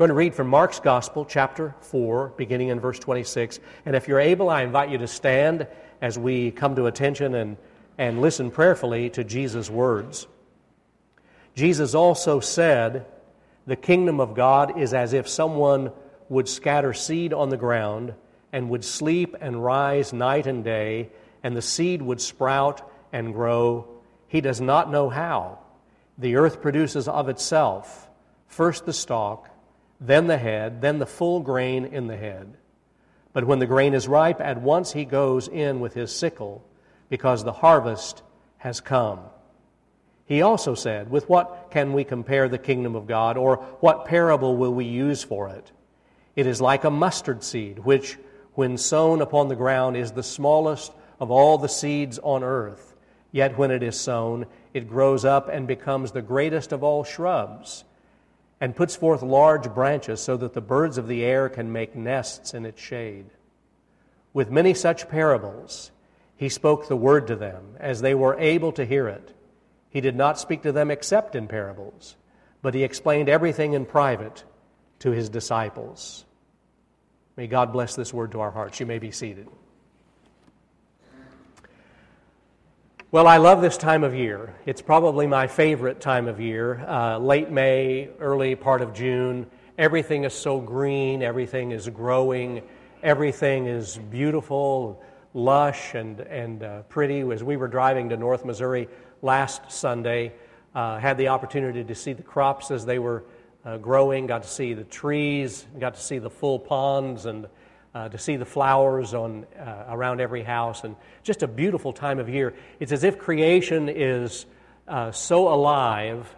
going to read from Mark's Gospel, chapter 4, beginning in verse 26. And if you're able, I invite you to stand as we come to attention and, and listen prayerfully to Jesus' words. Jesus also said, The kingdom of God is as if someone would scatter seed on the ground and would sleep and rise night and day, and the seed would sprout and grow. He does not know how. The earth produces of itself first the stalk then the head, then the full grain in the head. But when the grain is ripe, at once he goes in with his sickle, because the harvest has come. He also said, With what can we compare the kingdom of God, or what parable will we use for it? It is like a mustard seed, which, when sown upon the ground, is the smallest of all the seeds on earth. Yet when it is sown, it grows up and becomes the greatest of all shrubs and puts forth large branches so that the birds of the air can make nests in its shade. With many such parables, he spoke the word to them as they were able to hear it. He did not speak to them except in parables, but he explained everything in private to his disciples. May God bless this word to our hearts. You may be seated. Well, I love this time of year. It's probably my favorite time of year. Uh, late May, early part of June, everything is so green, everything is growing, everything is beautiful, lush, and, and uh, pretty. As we were driving to North Missouri last Sunday, uh, had the opportunity to see the crops as they were uh, growing, got to see the trees, got to see the full ponds and uh, to see the flowers on, uh, around every house, and just a beautiful time of year. It's as if creation is uh, so alive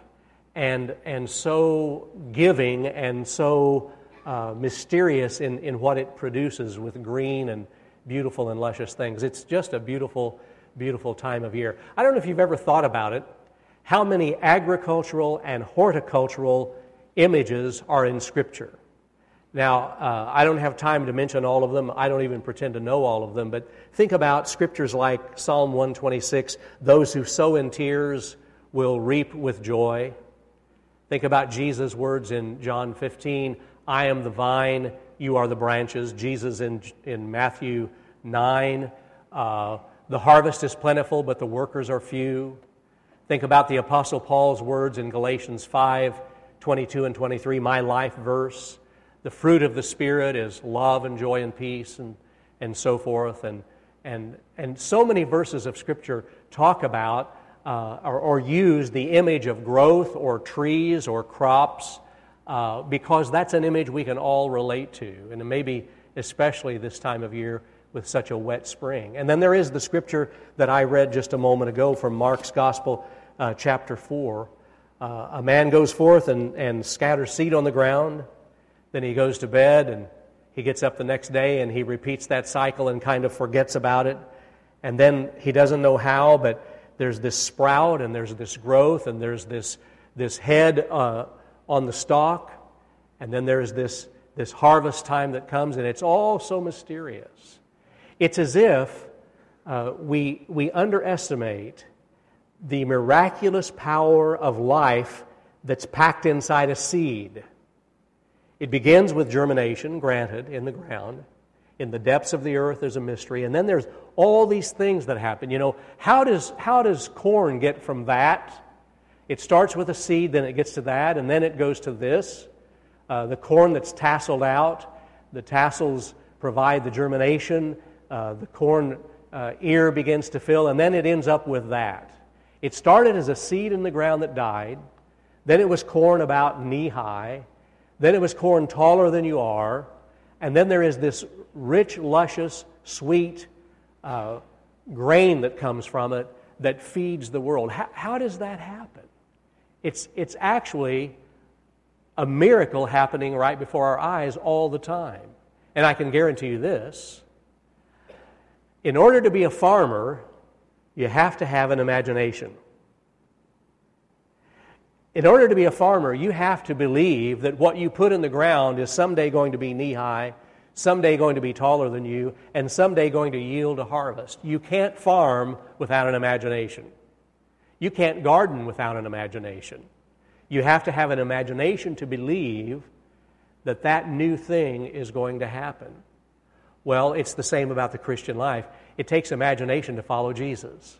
and, and so giving and so uh, mysterious in, in what it produces with green and beautiful and luscious things. It's just a beautiful, beautiful time of year. I don't know if you've ever thought about it, how many agricultural and horticultural images are in Scripture. Now, uh, I don't have time to mention all of them. I don't even pretend to know all of them. But think about scriptures like Psalm 126 those who sow in tears will reap with joy. Think about Jesus' words in John 15 I am the vine, you are the branches. Jesus in, in Matthew 9 uh, the harvest is plentiful, but the workers are few. Think about the Apostle Paul's words in Galatians 5 22 and 23, my life verse. The fruit of the Spirit is love and joy and peace and, and so forth. And, and, and so many verses of Scripture talk about uh, or, or, use the image of growth or trees or crops uh, because that's an image we can all relate to. And maybe especially this time of year with such a wet spring. And then there is the scripture that I read just a moment ago from Mark's Gospel, uh, chapter 4. Uh, a man goes forth and, and scatters seed on the ground. Then he goes to bed and he gets up the next day and he repeats that cycle and kind of forgets about it. And then he doesn't know how, but there's this sprout and there's this growth and there's this, this head uh, on the stalk. And then there's this, this harvest time that comes, and it's all so mysterious. It's as if uh, we, we underestimate the miraculous power of life that's packed inside a seed. It begins with germination, granted, in the ground. In the depths of the earth, there's a mystery. And then there's all these things that happen. You know, how does, how does corn get from that? It starts with a seed, then it gets to that, and then it goes to this. Uh, the corn that's tasseled out, the tassels provide the germination, uh, the corn uh, ear begins to fill, and then it ends up with that. It started as a seed in the ground that died, then it was corn about knee high, then it was corn taller than you are. And then there is this rich, luscious, sweet uh, grain that comes from it that feeds the world. How, how does that happen? It's, it's actually a miracle happening right before our eyes all the time. And I can guarantee you this in order to be a farmer, you have to have an imagination. In order to be a farmer, you have to believe that what you put in the ground is someday going to be knee high, someday going to be taller than you, and someday going to yield a harvest. You can't farm without an imagination. You can't garden without an imagination. You have to have an imagination to believe that that new thing is going to happen? Well, it's the same about the Christian life. It takes imagination to follow Jesus.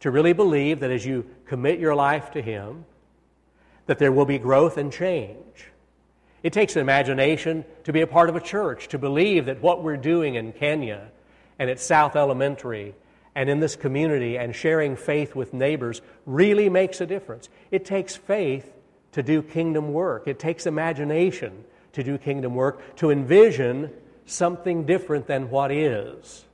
To really believe that as you commit your life to Him, that there will be growth and change. It takes imagination to be a part of a church, to believe that what we're doing in Kenya and at South Elementary and in this community and sharing faith with neighbors really makes a difference. It takes faith to do kingdom work, it takes imagination to do kingdom work, to envision something different than what is.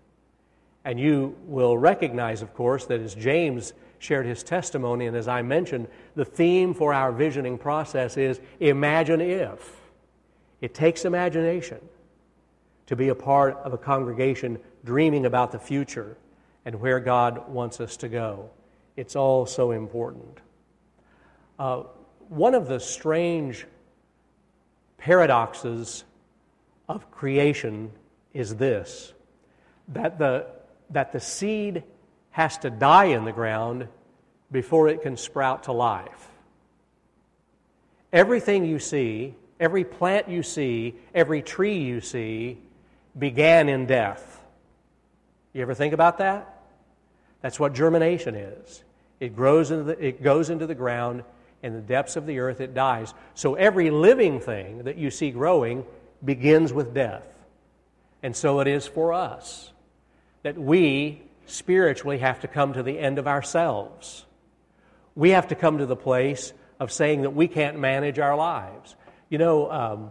And you will recognize, of course, that as James shared his testimony, and as I mentioned, the theme for our visioning process is imagine if. It takes imagination to be a part of a congregation dreaming about the future and where God wants us to go. It's all so important. Uh, one of the strange paradoxes of creation is this that the, that the seed has to die in the ground before it can sprout to life. Everything you see, every plant you see, every tree you see began in death. You ever think about that? That's what germination is. It grows into the, it goes into the ground in the depths of the earth it dies. So every living thing that you see growing begins with death. And so it is for us that we spiritually have to come to the end of ourselves. We have to come to the place of saying that we can't manage our lives. You know, um,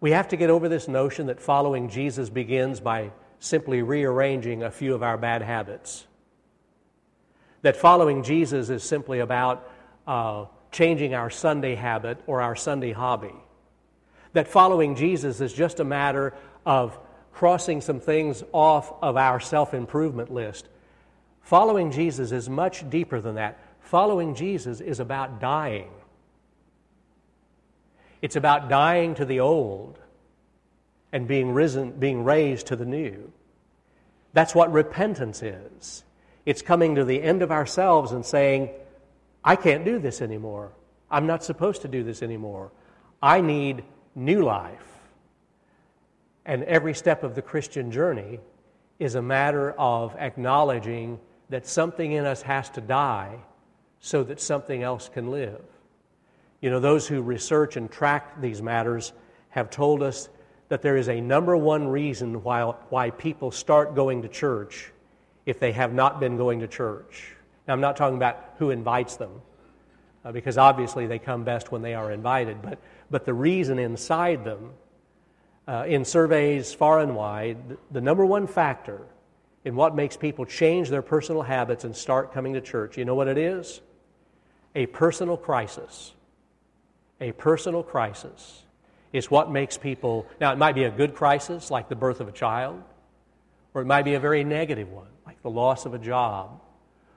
we have to get over this notion that following Jesus begins by simply rearranging a few of our bad habits. That following Jesus is simply about uh, changing our Sunday habit or our Sunday hobby. That following Jesus is just a matter of crossing some things off of our self improvement list. Following Jesus is much deeper than that. Following Jesus is about dying. It's about dying to the old and being risen, being raised to the new. That's what repentance is. It's coming to the end of ourselves and saying, I can't do this anymore. I'm not supposed to do this anymore. I need new life. And every step of the Christian journey is a matter of acknowledging that something in us has to die so that something else can live. You know, those who research and track these matters have told us that there is a number one reason why, why people start going to church if they have not been going to church. Now, I'm not talking about who invites them, uh, because obviously they come best when they are invited, but, but the reason inside them, uh, in surveys far and wide, the number one factor in what makes people change their personal habits and start coming to church, you know what it is? A personal crisis. A personal crisis is what makes people. Now, it might be a good crisis, like the birth of a child, or it might be a very negative one, like the loss of a job,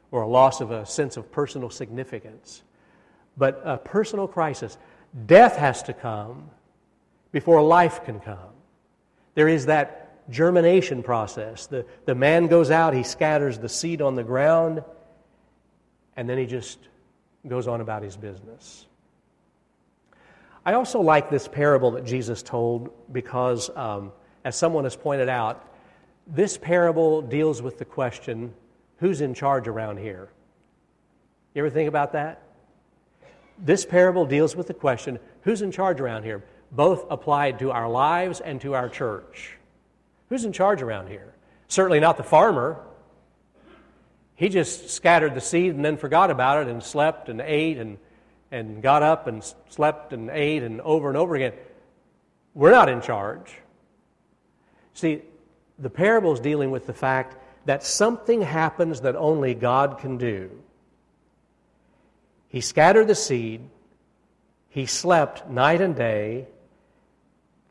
or a loss of a sense of personal significance. But a personal crisis, death has to come before life can come. There is that germination process. The, the man goes out, he scatters the seed on the ground, and then he just goes on about his business. I also like this parable that Jesus told because, um, as someone has pointed out, this parable deals with the question who's in charge around here? You ever think about that? This parable deals with the question who's in charge around here? Both applied to our lives and to our church. Who's in charge around here? Certainly not the farmer. He just scattered the seed and then forgot about it and slept and ate and and got up and slept and ate and over and over again. We're not in charge. See, the parable is dealing with the fact that something happens that only God can do. He scattered the seed, he slept night and day.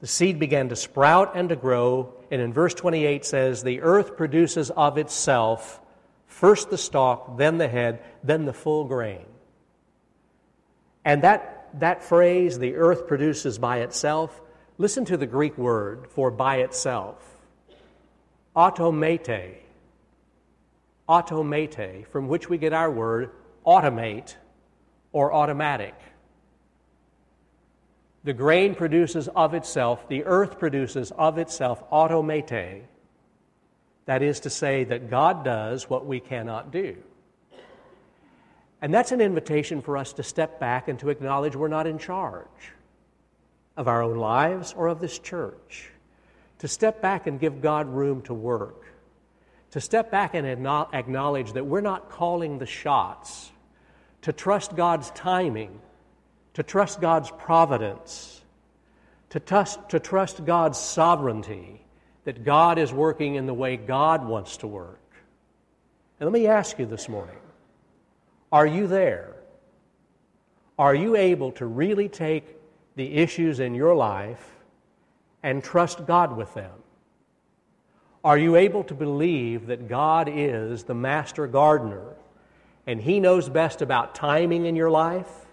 The seed began to sprout and to grow, and in verse 28 says, The earth produces of itself first the stalk, then the head, then the full grain. And that, that phrase, the earth produces by itself, listen to the Greek word for by itself. Automate. Automate, from which we get our word automate or automatic. The grain produces of itself, the earth produces of itself automate. That is to say, that God does what we cannot do. And that's an invitation for us to step back and to acknowledge we're not in charge of our own lives or of this church. To step back and give God room to work. To step back and acknowledge that we're not calling the shots. To trust God's timing. To trust God's providence. To trust, to trust God's sovereignty. That God is working in the way God wants to work. And let me ask you this morning are you there? Are you able to really take the issues in your life and trust God with them? Are you able to believe that God is the master gardener and He knows best about timing in your life?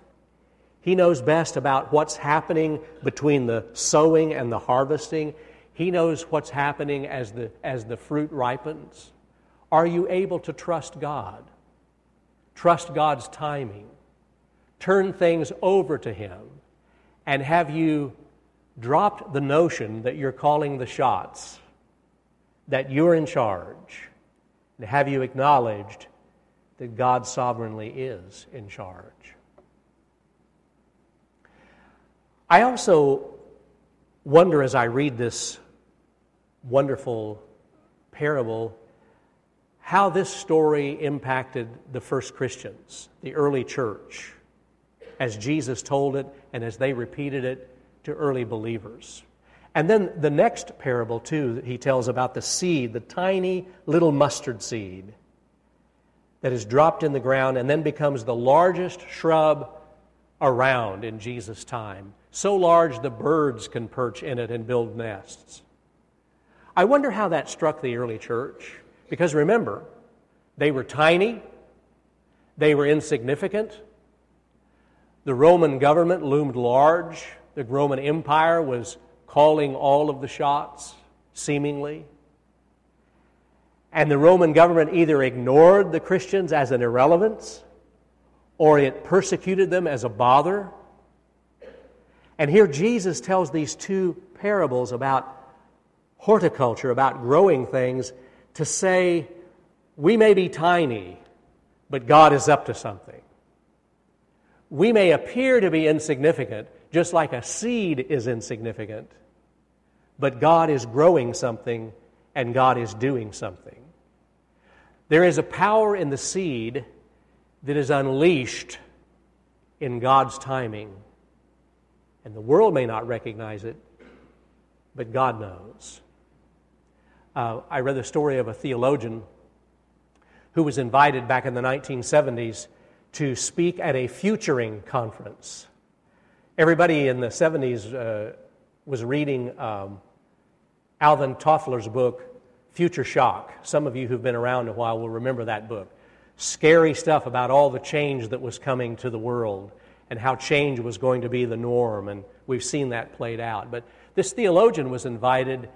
He knows best about what's happening between the sowing and the harvesting. He knows what's happening as the, as the fruit ripens. Are you able to trust God? Trust God's timing. Turn things over to Him. And have you dropped the notion that you're calling the shots, that you're in charge? And have you acknowledged that God sovereignly is in charge? I also wonder as I read this wonderful parable how this story impacted the first Christians, the early church, as Jesus told it and as they repeated it to early believers. And then the next parable, too, that he tells about the seed, the tiny little mustard seed that is dropped in the ground and then becomes the largest shrub around in Jesus' time. So large the birds can perch in it and build nests. I wonder how that struck the early church. Because remember, they were tiny, they were insignificant. The Roman government loomed large. The Roman Empire was calling all of the shots, seemingly. And the Roman government either ignored the Christians as an irrelevance or it persecuted them as a bother. And here Jesus tells these two parables about horticulture, about growing things, to say, we may be tiny, but God is up to something. We may appear to be insignificant, just like a seed is insignificant, but God is growing something and God is doing something. There is a power in the seed that is unleashed in God's timing. And the world may not recognize it, but God knows. Uh, I read the story of a theologian who was invited back in the 1970s to speak at a futuring conference. Everybody in the 70s uh, was reading um, Alvin Toffler's book, Future Shock. Some of you who've been around a while will remember that book. Scary stuff about all the change that was coming to the world and how change was going to be the norm, and we've seen that played out. But this theologian was invited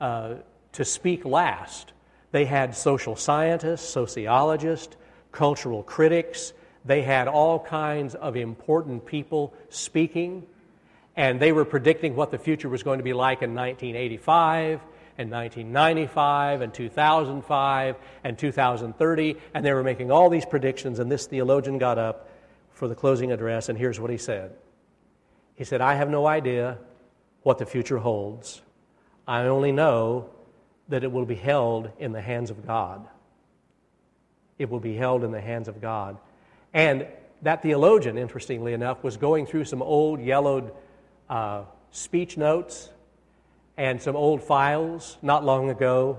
uh, to speak last. They had social scientists, sociologists, cultural critics. They had all kinds of important people speaking, and they were predicting what the future was going to be like in 1985 and 1995 and 2005 and 2030, and they were making all these predictions. And this theologian got up for the closing address, and here's what he said He said, I have no idea what the future holds. I only know that it will be held in the hands of God. It will be held in the hands of God. And that theologian, interestingly enough, was going through some old yellowed uh, speech notes and some old files not long ago.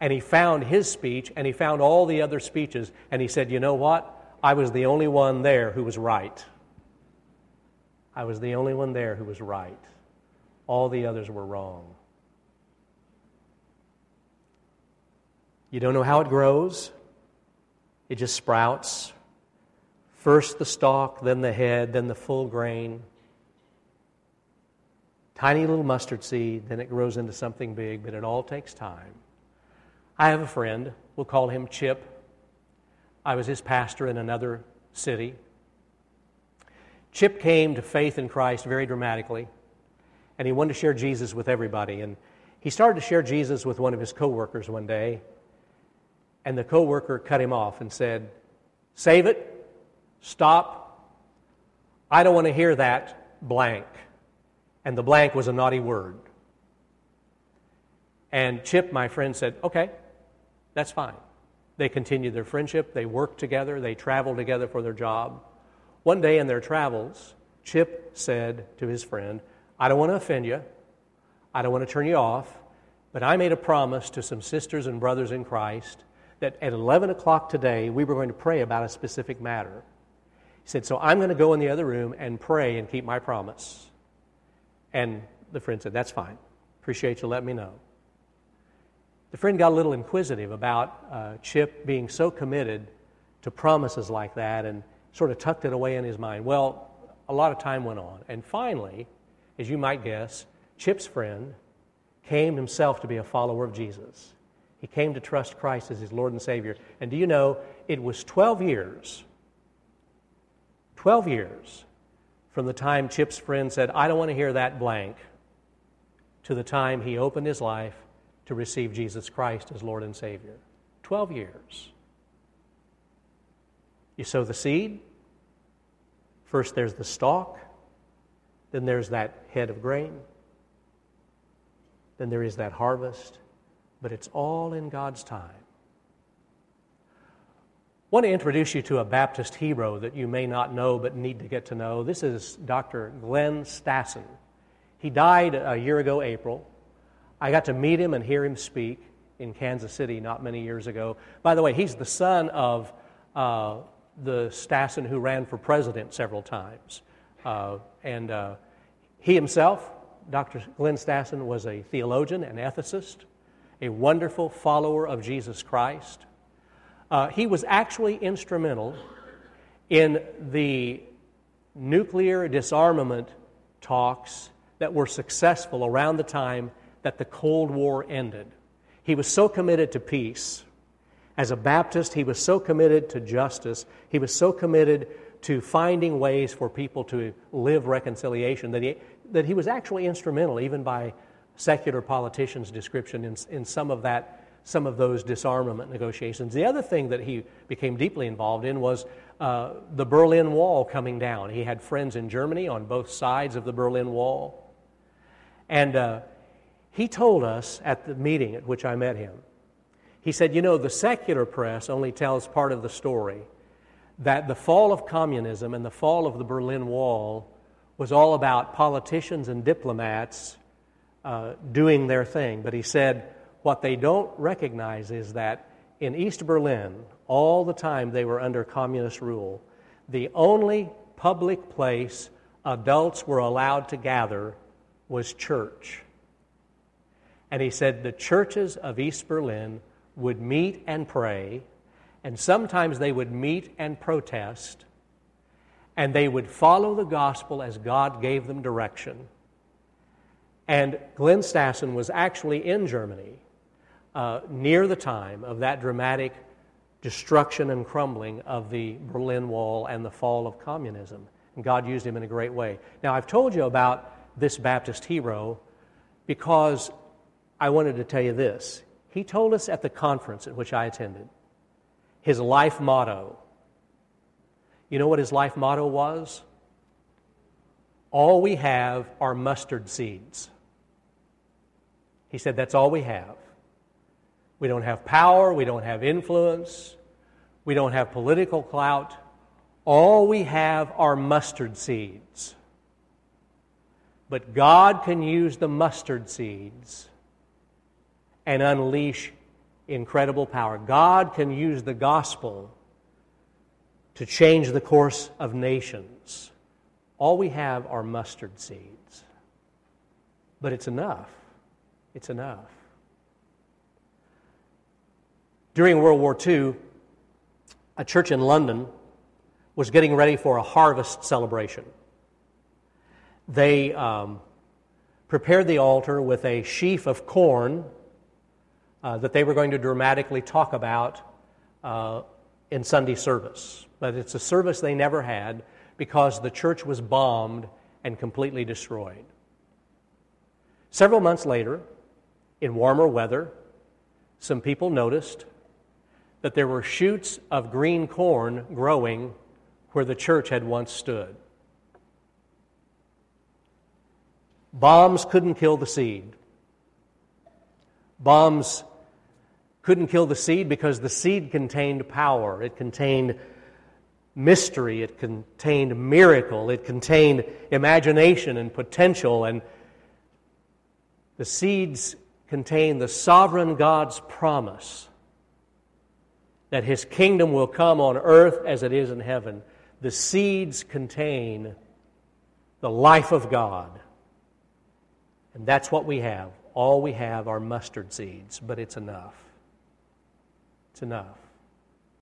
And he found his speech and he found all the other speeches. And he said, You know what? I was the only one there who was right. I was the only one there who was right. All the others were wrong. You don't know how it grows, it just sprouts. First the stalk, then the head, then the full grain. Tiny little mustard seed, then it grows into something big, but it all takes time. I have a friend, we'll call him Chip. I was his pastor in another city. Chip came to faith in Christ very dramatically and he wanted to share Jesus with everybody. And he started to share Jesus with one of his coworkers one day, and the coworker cut him off and said, "Save it. Stop. I don't want to hear that blank." And the blank was a naughty word. And Chip, my friend, said, "Okay, that's fine." They continued their friendship. They worked together. They traveled together for their job. One day in their travels, Chip said to his friend, I don't want to offend you. I don't want to turn you off. But I made a promise to some sisters and brothers in Christ that at 11 o'clock today we were going to pray about a specific matter. He said, So I'm going to go in the other room and pray and keep my promise. And the friend said, That's fine. Appreciate you letting me know. The friend got a little inquisitive about uh, Chip being so committed to promises like that and sort of tucked it away in his mind. Well, a lot of time went on. And finally, as you might guess, Chip's friend came himself to be a follower of Jesus. He came to trust Christ as his Lord and Savior. And do you know, it was 12 years, 12 years from the time Chip's friend said, I don't want to hear that blank, to the time he opened his life to receive Jesus Christ as Lord and Savior. 12 years. You sow the seed. First, there's the stalk. Then there's that head of grain. Then there is that harvest. But it's all in God's time. I want to introduce you to a Baptist hero that you may not know but need to get to know. This is Dr. Glenn Stassen. He died a year ago, April. I got to meet him and hear him speak in Kansas City not many years ago. By the way, he's the son of uh, the Stassen who ran for president several times. Uh, and uh, he himself, Dr. Glenn Stassen, was a theologian and ethicist, a wonderful follower of Jesus Christ. Uh, he was actually instrumental in the nuclear disarmament talks that were successful around the time that the Cold War ended. He was so committed to peace. As a Baptist, he was so committed to justice. He was so committed to finding ways for people to live reconciliation that he, that he was actually instrumental, even by secular politicians' description, in, in some of that some of those disarmament negotiations. The other thing that he became deeply involved in was uh, the Berlin Wall coming down. He had friends in Germany on both sides of the Berlin Wall. And uh, he told us at the meeting at which I met him, he said, You know, the secular press only tells part of the story that the fall of communism and the fall of the Berlin Wall was all about politicians and diplomats uh, doing their thing. But he said, What they don't recognize is that in East Berlin, all the time they were under communist rule, the only public place adults were allowed to gather was church. And he said the churches of East Berlin would meet and pray, and sometimes they would meet and protest, and they would follow the gospel as God gave them direction. And Glenn Stassen was actually in Germany uh, near the time of that dramatic destruction and crumbling of the Berlin Wall and the fall of communism. And God used him in a great way. Now, I've told you about this Baptist hero because I wanted to tell you this. He told us at the conference at which I attended his life motto. You know what his life motto was? All we have are mustard seeds. He said, That's all we have. We don't have power, we don't have influence, we don't have political clout. All we have are mustard seeds. But God can use the mustard seeds and unleash incredible power. God can use the gospel to change the course of nations. All we have are mustard seeds. But it's enough. It's enough. During World War II, a church in London was getting ready for a harvest celebration. They um, prepared the altar with a sheaf of corn uh, that they were going to dramatically talk about uh, in Sunday service. But it's a service they never had because the church was bombed and completely destroyed. Several months later, in warmer weather, some people noticed that there were shoots of green corn growing where the church had once stood. Bombs couldn't kill the seed. Bombs couldn't kill the seed because the seed contained power, it contained mystery, it contained miracle, it contained imagination and potential, and the seeds contain the sovereign God's promise that his kingdom will come on earth as it is in heaven. The seeds contain the life of God. And that's what we have. All we have are mustard seeds, but it's enough. It's enough.